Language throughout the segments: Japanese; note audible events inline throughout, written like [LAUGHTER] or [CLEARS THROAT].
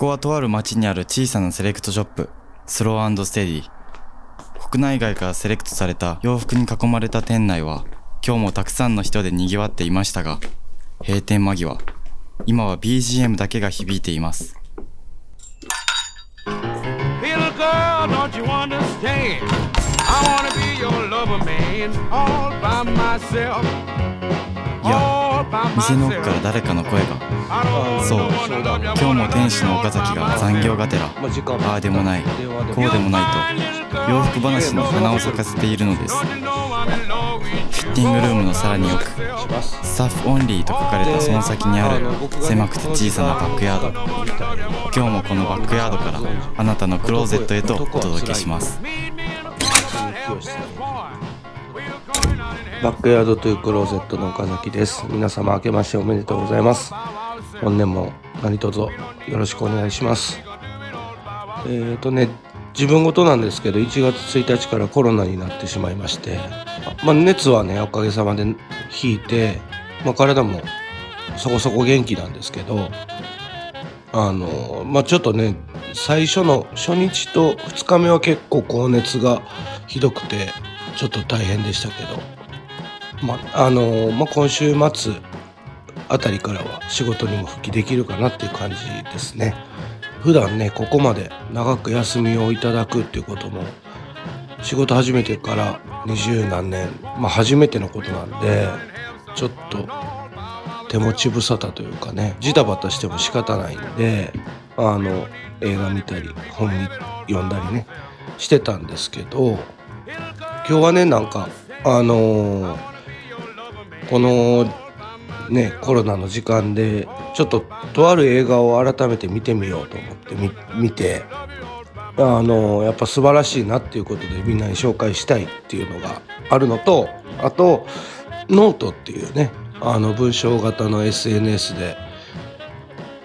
こはとある町にある小さなセレクトショップ、スローステディ。国内外からセレクトされた洋服に囲まれた店内は、今日もたくさんの人で賑わっていましたが、閉店間際、今は BGM だけが響いています。いや店の奥から誰かの声が。そう今日も店主の岡崎が残業がてら、ああでもない、こうでもないと、洋服話に花を咲かせているのです。フィッティングルームのさらに奥、しますスタッフオンリーと書かれたその先にある狭くて小さなバックヤード。今日もこのバックヤードからあなたのクローゼットへとお届けします。バックヤードというクローゼットの岡崎です。皆様明けましておめでとうございます。本年も何卒よろしくお願いします。えーとね自分事なんですけど1月1日からコロナになってしまいまして、まあ、熱はねおかげさまで引いて、まあ、体もそこそこ元気なんですけどあのまあちょっとね最初の初日と2日目は結構高熱がひどくてちょっと大変でしたけどまあのまあ今週末あたりからは仕事にも復帰できるかなっていう感じですね。普段ねここまで長く休みをいただくっていうことも仕事始めてから二十何年まあ初めてのことなんでちょっと手持ち無沙汰というかねジタバタしても仕方ないんであの映画見たり本読んだりねしてたんですけど今日はねなんかあのーこのねコロナの時間でちょっととある映画を改めて見てみようと思って見てあのやっぱ素晴らしいなっていうことでみんなに紹介したいっていうのがあるのとあとノートっていうねあの文章型の SNS で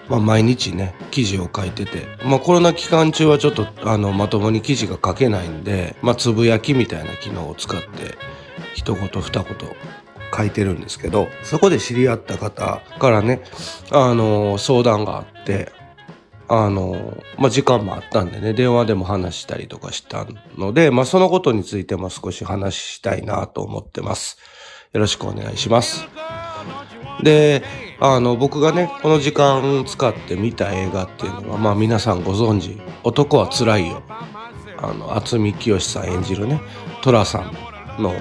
まあ、毎日ね記事を書いてて、まあ、コロナ期間中はちょっとあのまともに記事が書けないんで、まあ、つぶやきみたいな機能を使って一言二言書いてるんですけどそこで知り合った方からねあの相談があってあの、まあ、時間もあったんでね電話でも話したりとかしたので、まあ、そのことについても少し話したいなと思ってます。よろしくお願いします。で、あの、僕がね、この時間使って見た映画っていうのは、まあ皆さんご存知、男は辛いよ。あの、渥美清さん演じるね、寅さんの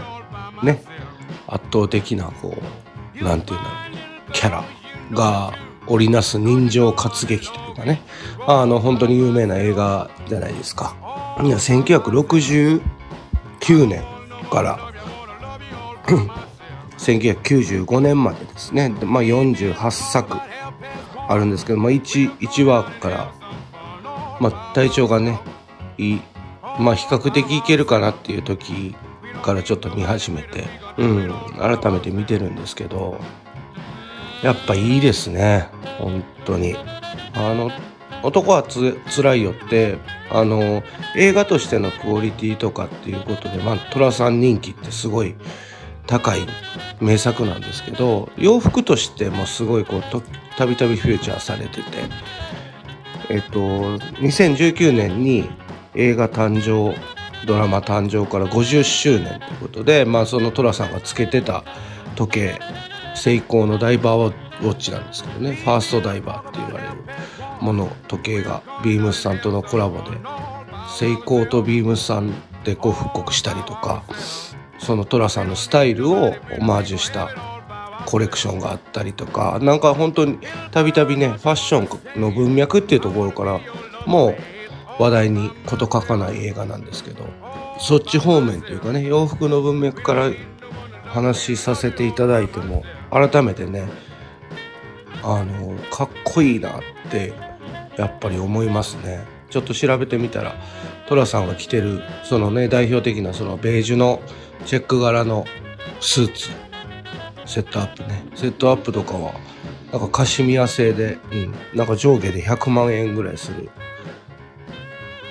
ね、圧倒的な、こう、なんていうの、キャラが織りなす人情活劇というかね、あの、本当に有名な映画じゃないですか。いや、1969年から、[CLEARS THROAT] 1995年までですね、まあ、48作あるんですけど、まあ、1, 1話から、まあ、体調がねいい、まあ、比較的いけるかなっていう時からちょっと見始めて、うん、改めて見てるんですけどやっぱいいですね本当に。あの男はつ辛いよってあの映画としてのクオリティとかっていうことで、まあ、寅さん人気ってすごい高い名作なんですけど洋服としてもすごいこうたびたびフューチャーされててえっと2019年に映画誕生ドラマ誕生から50周年ということでまあその寅さんがつけてた時計セイコーのダイバーウォッチなんですけどねファーストダイバーって言われるもの時計がビームスさんとのコラボでセイコーとビームスさんでこう復刻したりとかその寅さんのスタイルをオマージュしたコレクションがあったりとかなんか本当にたびたびねファッションの文脈っていうところからもう話題に事欠かない映画なんですけどそっち方面というかね洋服の文脈から話しさせていただいても改めてねあのかっこいいなってやっぱり思いますね。ちょっと調べてみたら寅さんが着てるそのね代表的なそのベージュのチェック柄のスーツ。セットアップね。セットアップとかはなんかカシミヤ製で、うん、なんか上下で100万円ぐらいする。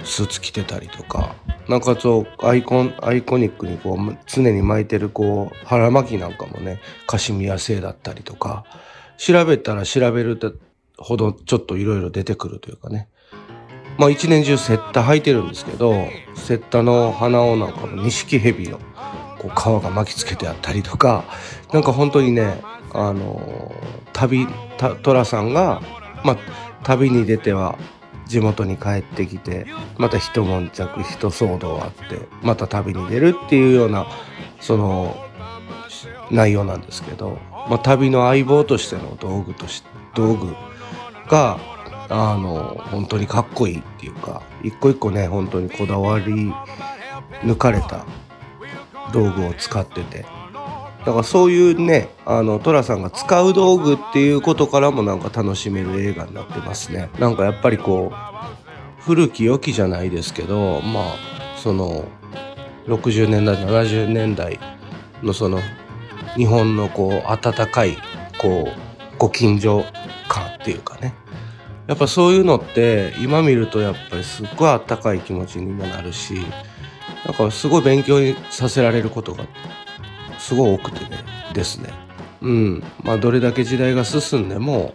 スーツ着てたりとかなんかそうアイコンアイコニックにこう常に巻いてるこう腹巻きなんかもねカシミヤ製だったりとか調べたら調べるほどちょっといろいろ出てくるというかね。まあ一年中セッタ履いてるんですけどセッタの鼻緒なんかも錦蛇のこう皮が巻きつけてあったりとかなんか本当にねあの旅た寅さんが、まあ、旅に出ては地元に帰ってきてまた一悶着一騒動あってまた旅に出るっていうようなその内容なんですけど、まあ、旅の相棒としての道具とし道具があの本当にかっこいいっていうか一個一個ね本当にこだわり抜かれた道具を使っててだからそういうねあの寅さんが使う道具っていうことからもなんか楽しめる映画になってますね。なんかやっぱりこう古き良きじゃないですけどまあその60年代70年代のその日本のこう温かいこうご近所感っていうかね。やっぱそういうのって今見るとやっぱりすっごいあったかい気持ちにもなるしなんかすごい勉強にさせられることがすごい多くてねですね。うん。まあどれだけ時代が進んでも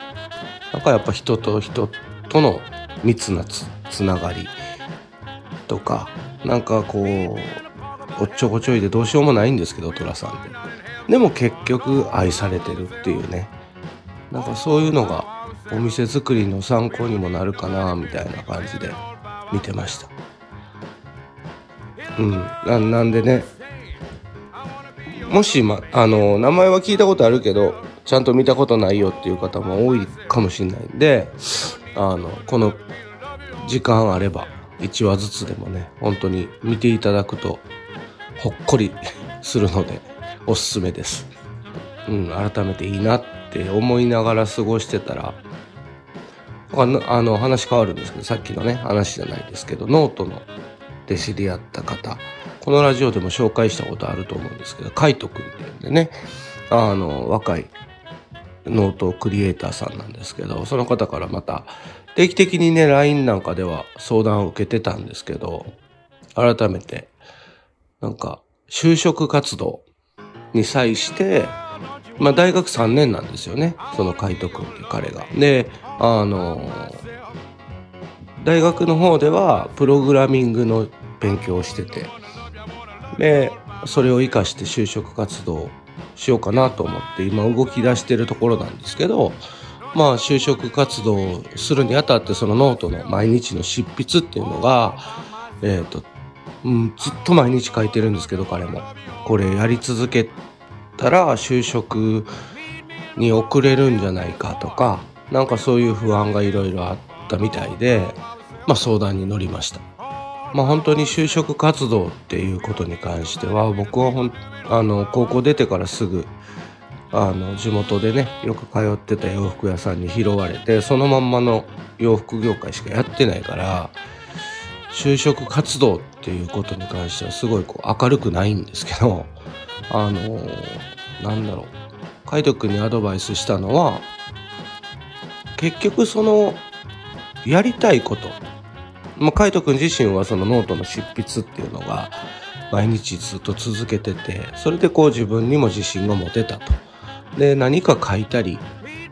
なんかやっぱ人と人との密なつつながりとかなんかこうおっちょこちょいでどうしようもないんですけど寅さんってでも結局愛されてるっていうね。なんかそういうのがお店作りの参考にもなるかなみたいな感じで見てました。うん。ななんでねもし、ま、あの名前は聞いたことあるけどちゃんと見たことないよっていう方も多いかもしれないんであのこの時間あれば1話ずつでもね本当に見ていただくとほっこりするのでおすすめです。うん、改めていいなって思いながら過ごしてたらあの話変わるんですけどさっきのね話じゃないですけどノートので知り合った方このラジオでも紹介したことあると思うんですけどカイト君ってでねあの若いノートクリエイターさんなんですけどその方からまた定期的にね LINE なんかでは相談を受けてたんですけど改めてなんか就職活動に際してまあ大学3年なんですよねその海斗君って彼が。であの大学の方ではプログラミングの勉強をしててでそれを生かして就職活動しようかなと思って今動き出してるところなんですけどまあ就職活動するにあたってそのノートの毎日の執筆っていうのがえっ、ー、と、うん、ずっと毎日書いてるんですけど彼もこれやり続けたら就職に遅れるんじゃないかとかなんかそういう不安がいろいろあったみたいで、まあ、相談に乗りました。まあ、本当に就職活動っていうことに関しては僕はほんあの高校出てからすぐあの地元でねよく通ってた洋服屋さんに拾われてそのまんまの洋服業界しかやってないから就職活動っていうことに関してはすごいこう明るくないんですけどあのなんだろう海斗君にアドバイスしたのは結局そのやりたいこと、まあ、海斗君自身はそのノートの執筆っていうのが毎日ずっと続けててそれでこう自分にも自信が持てたと。で何か書いたり、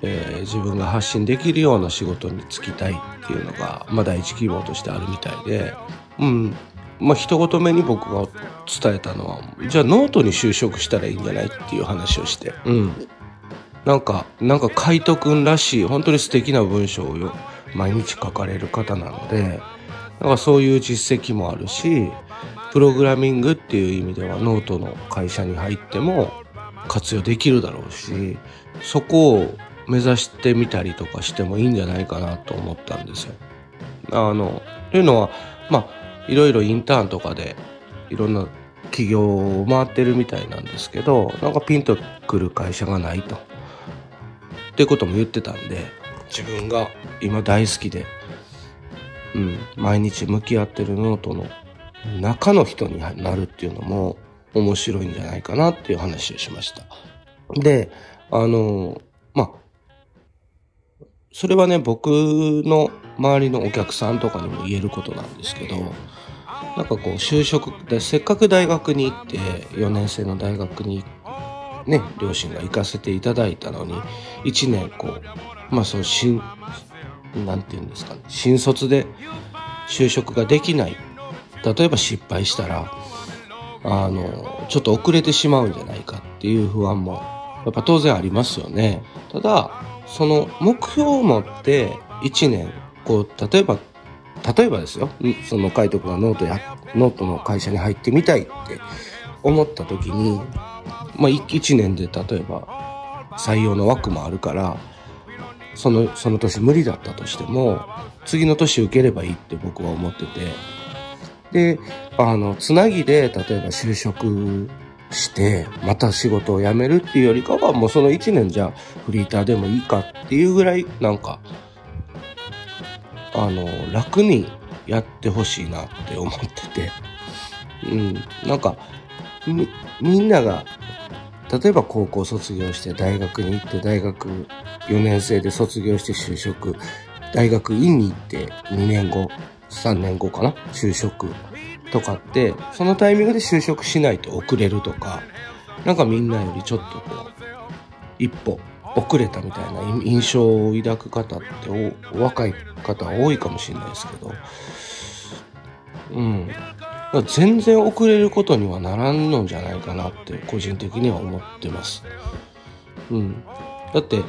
えー、自分が発信できるような仕事に就きたいっていうのが、まあ、第一希望としてあるみたいで、うん。まあ一言目に僕が伝えたのはじゃあノートに就職したらいいんじゃないっていう話をして、うん、なんかなんか海斗くんらしい本当に素敵な文章を毎日書かれる方なのでなんかそういう実績もあるしプログラミングっていう意味ではノートの会社に入っても活用できるだろうしそこを目指してみたりとかしてもいいんじゃないかなと思ったんですよ。あのというのはまあいろいろインターンとかでいろんな企業を回ってるみたいなんですけどなんかピンとくる会社がないと。っていうことも言ってたんで自分が今大好きで、うん、毎日向き合ってるノートの中の人になるっていうのも面白いんじゃないかなっていう話をしました。で、あの、まあ、それはね、僕の周りのお客さんとかにも言えることなんですけど、なんかこう就職でせっかく大学に行って4年生の大学にね両親が行かせていただいたのに1年こうまあその新なんて言うんですか？ね新卒で就職ができない。例えば失敗したらあのちょっと遅れてしまうんじゃないかっていう不安もやっぱ当然ありますよね。ただその目標を持って1年こう例えば例えばですよ。その海斗君がノートやノートの会社に入ってみたいって思った時に、まあ、1年で例えば採用の枠もあるからそのその年無理だったとしても次の年受ければいいって僕は思ってて。であのつなぎで例えば就職してまた仕事を辞めるっていうよりかはもうその1年じゃフリーターでもいいかっていうぐらいなんかあの楽にやってほしいなって思ってて。うんなんかみみんなが例えば高校卒業して大学に行って大学4年生で卒業して就職。大学院に行って2年後3年後かな？就職とかってそのタイミングで就職しないと遅れるとかなんかみんなよりちょっとこう一歩遅れたみたいな印象を抱く方ってお若い方多いかもしれないですけど。うん。全然遅れることにはならんのんじゃないかなって個人的には思ってます。うん、だって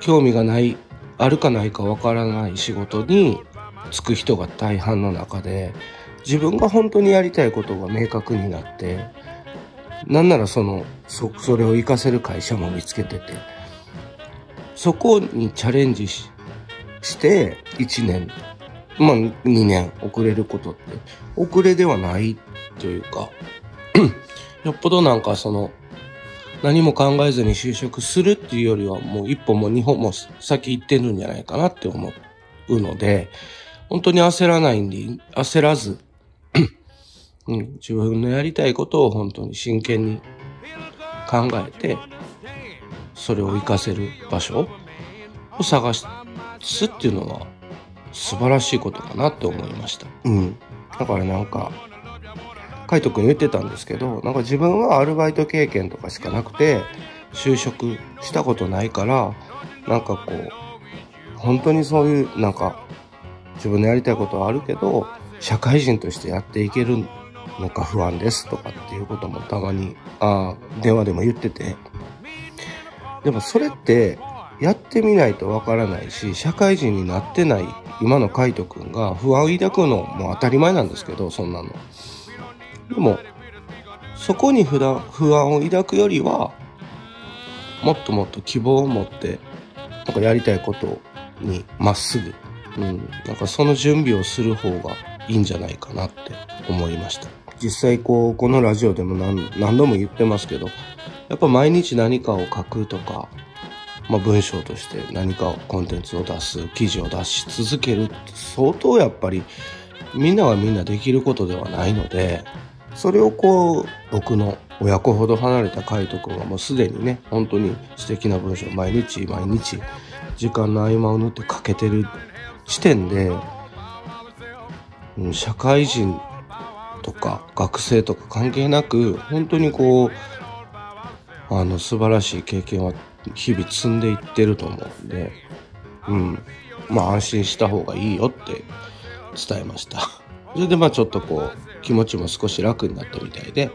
興味がないあるかないかわからない仕事に就く人が大半の中で自分が本当にやりたいことが明確になってなんならそのそそれを活かせる会社も見つけててそこにチャレンジしして1年まあ2年遅れることって遅れではないというか [CLEARS THROAT] よっぽどなんかその何も考えずに就職するっていうよりはもう一歩も二歩も先行ってるんじゃないかなって思うので本当に焦らないんで焦らず [CLEARS THROAT] うん、自分のやりたいことを本当に真剣に考えてそれを活かせる場所を探すっていうのは素晴らしいことかなって思いました。うん。だからなんか、海斗くん言ってたんですけど、なんか自分はアルバイト経験とかしかなくて、就職したことないから、なんかこう、本当にそういう、なんか、自分のやりたいことはあるけど、社会人としてやっていけるのか不安ですとかっていうこともたまに、あ電話でも言ってて。でもそれって、やってみないとわからないし、社会人になってない今の海斗くんが不安を抱くのも当たり前なんですけど、そんなの。でも、そこに不安を抱くよりは、もっともっと希望を持って、なんかやりたいことにまっすぐ、うん、なんかその準備をする方がいいんじゃないかなって思いました。実際こう、このラジオでも何度も言ってますけど、やっぱ毎日何かを書くとか、まあ、文章として何かをコンテンツを出す記事を出し続けるって相当やっぱりみんながみんなできることではないのでそれをこう僕の親子ほど離れた海斗君はもうすでにね本当に素敵な文章を毎日毎日時間の合間を縫って書けてる時点で、うん、社会人とか学生とか関係なく本当にこうあの素晴らしい経験は日々積んでいってると思うんで、うん。まあ安心した方がいいよって伝えました。それでまあちょっとこう気持ちも少し楽になったみたいで、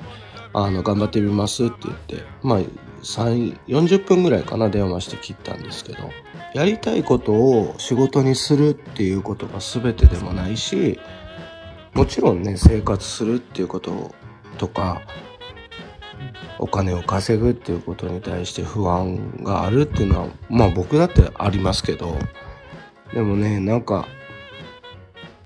あの、頑張ってみますって言って、まあ、40分ぐらいかな電話して切ったんですけど、やりたいことを仕事にするっていうことが全てでもないし、もちろんね、生活するっていうこととか、お金を稼ぐっていうことに対して不安があるっていうのはまあ僕だってありますけどでもねなんか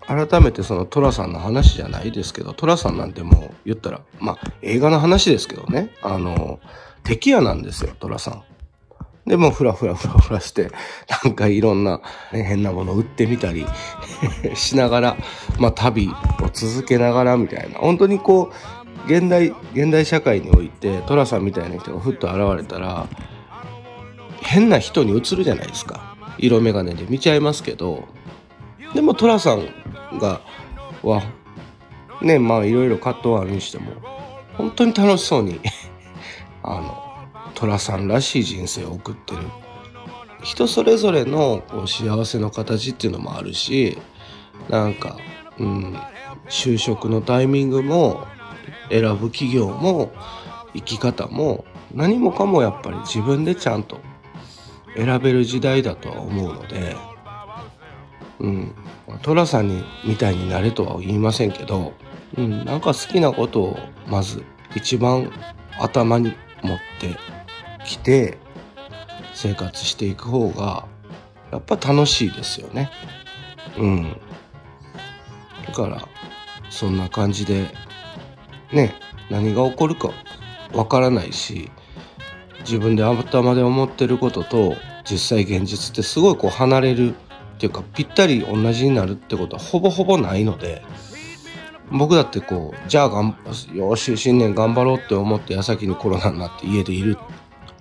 改めてその寅さんの話じゃないですけど寅さんなんてもう言ったらまあ映画の話ですけどね。あの敵屋なんですよ寅さん。でもふらふらふらふらしてなんかいろんな、ね、変なもの売ってみたり [LAUGHS] しながらまあ旅を続けながらみたいな。本当にこう現代現代社会において寅さんみたいな人がふっと現れたら変な人に映るじゃないですか。色眼鏡で見ちゃいますけど。でも寅さんがはねまあいろいろ葛藤あるにしても本当に楽しそうに [LAUGHS] あの寅さんらしい人生を送ってる。人それぞれのこう幸せの形っていうのもあるしなんかうん、就職のタイミングも選ぶ企業も生き方も何もかもやっぱり自分でちゃんと選べる時代だとは思うので、うん、寅さんにみたいになれとは言いませんけど、うん、なんか好きなことをまず一番頭に持ってきて生活していく方がやっぱ楽しいですよね。うん。だからそんな感じでね何が起こるかわからないし自分で頭で思ってることと実際現実ってすごいこう離れるっていうかぴったり同じになるってことはほぼほぼないので僕だってこうじゃあがんよし新年頑張ろうって思って矢先にコロナになって家でいる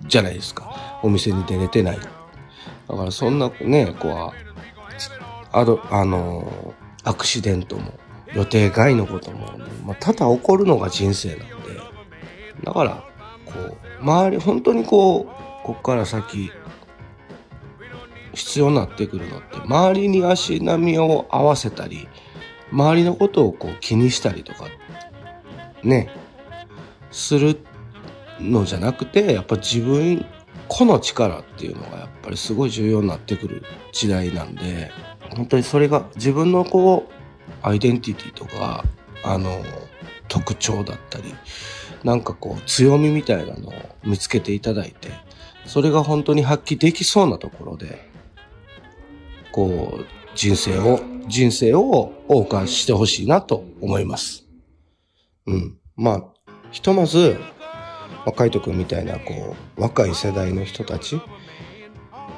じゃないですか。お店に出れてない。だからそんなねこうあどあのアクシデントも予定外のことも、まあ、多々起こるのが人生なんで。だからこう周り本当にこうこっから先必要になってくるのって周りに足並みを合わせたり周りのことをこう気にしたりとかねするのじゃなくてやっぱ自分個の力っていうのがやっぱりすごい重要になってくる時代なんで本当にそれが自分のこうアイデンティティとかあの特徴だったりなんかこう強みみたいなのを見つけていただいてそれが本当に発揮できそうなところでこう人生を人生を謳歌してほしいなと思います。うん。まあひとまず若いとくんみたいなこう若い世代の人たち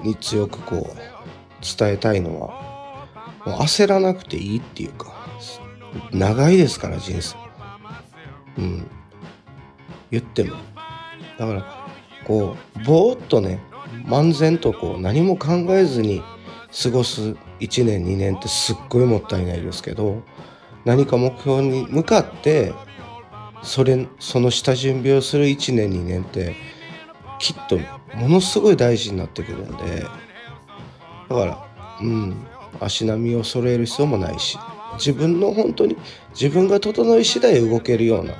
に強くこう伝えたいのはもう焦らなくていいっていうか長いですから人生うん言ってもだからこうぼーっとね漫然とこう何も考えずに過ごす1年2年ってすっごいもったいないですけど何か目標に向かってそれその下準備をする1年2年ってきっとものすごい大事になってくるんでだからうん足並みを揃える必要もないし自分の本当に自分が整い次第動けるような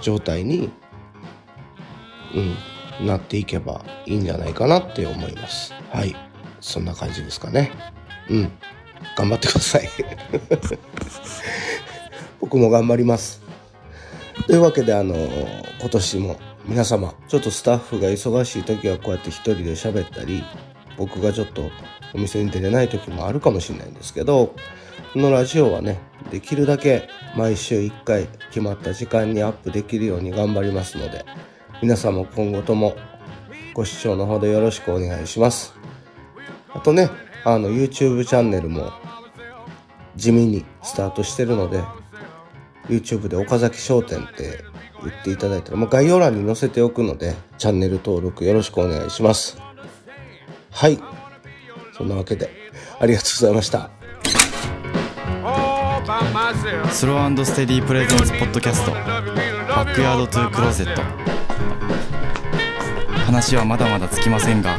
状態に、うん、なっていけばいいんじゃないかなって思います。はい。そんな感じですかね。うん。頑張ってください。[LAUGHS] 僕も頑張ります。というわけであの今年も皆様ちょっとスタッフが忙しい時はこうやって一人で喋ったり僕がちょっとお店に出れない時もあるかもしれないんですけどこのラジオはねできるだけ毎週1回決まった時間にアップできるように頑張りますので皆さんも今後ともご視聴のほどよろしくお願いします。あとねあの YouTube チャンネルも地味にスタートしてるので YouTube で岡崎商店って言っていただいたら、まあ、概要欄に載せておくのでチャンネル登録よろしくお願いします。はい。そんなわけでありがとうございました。スローステディプレゼンツポッドキャストバックヤードトゥークローゼット。話はまだまだつきませんが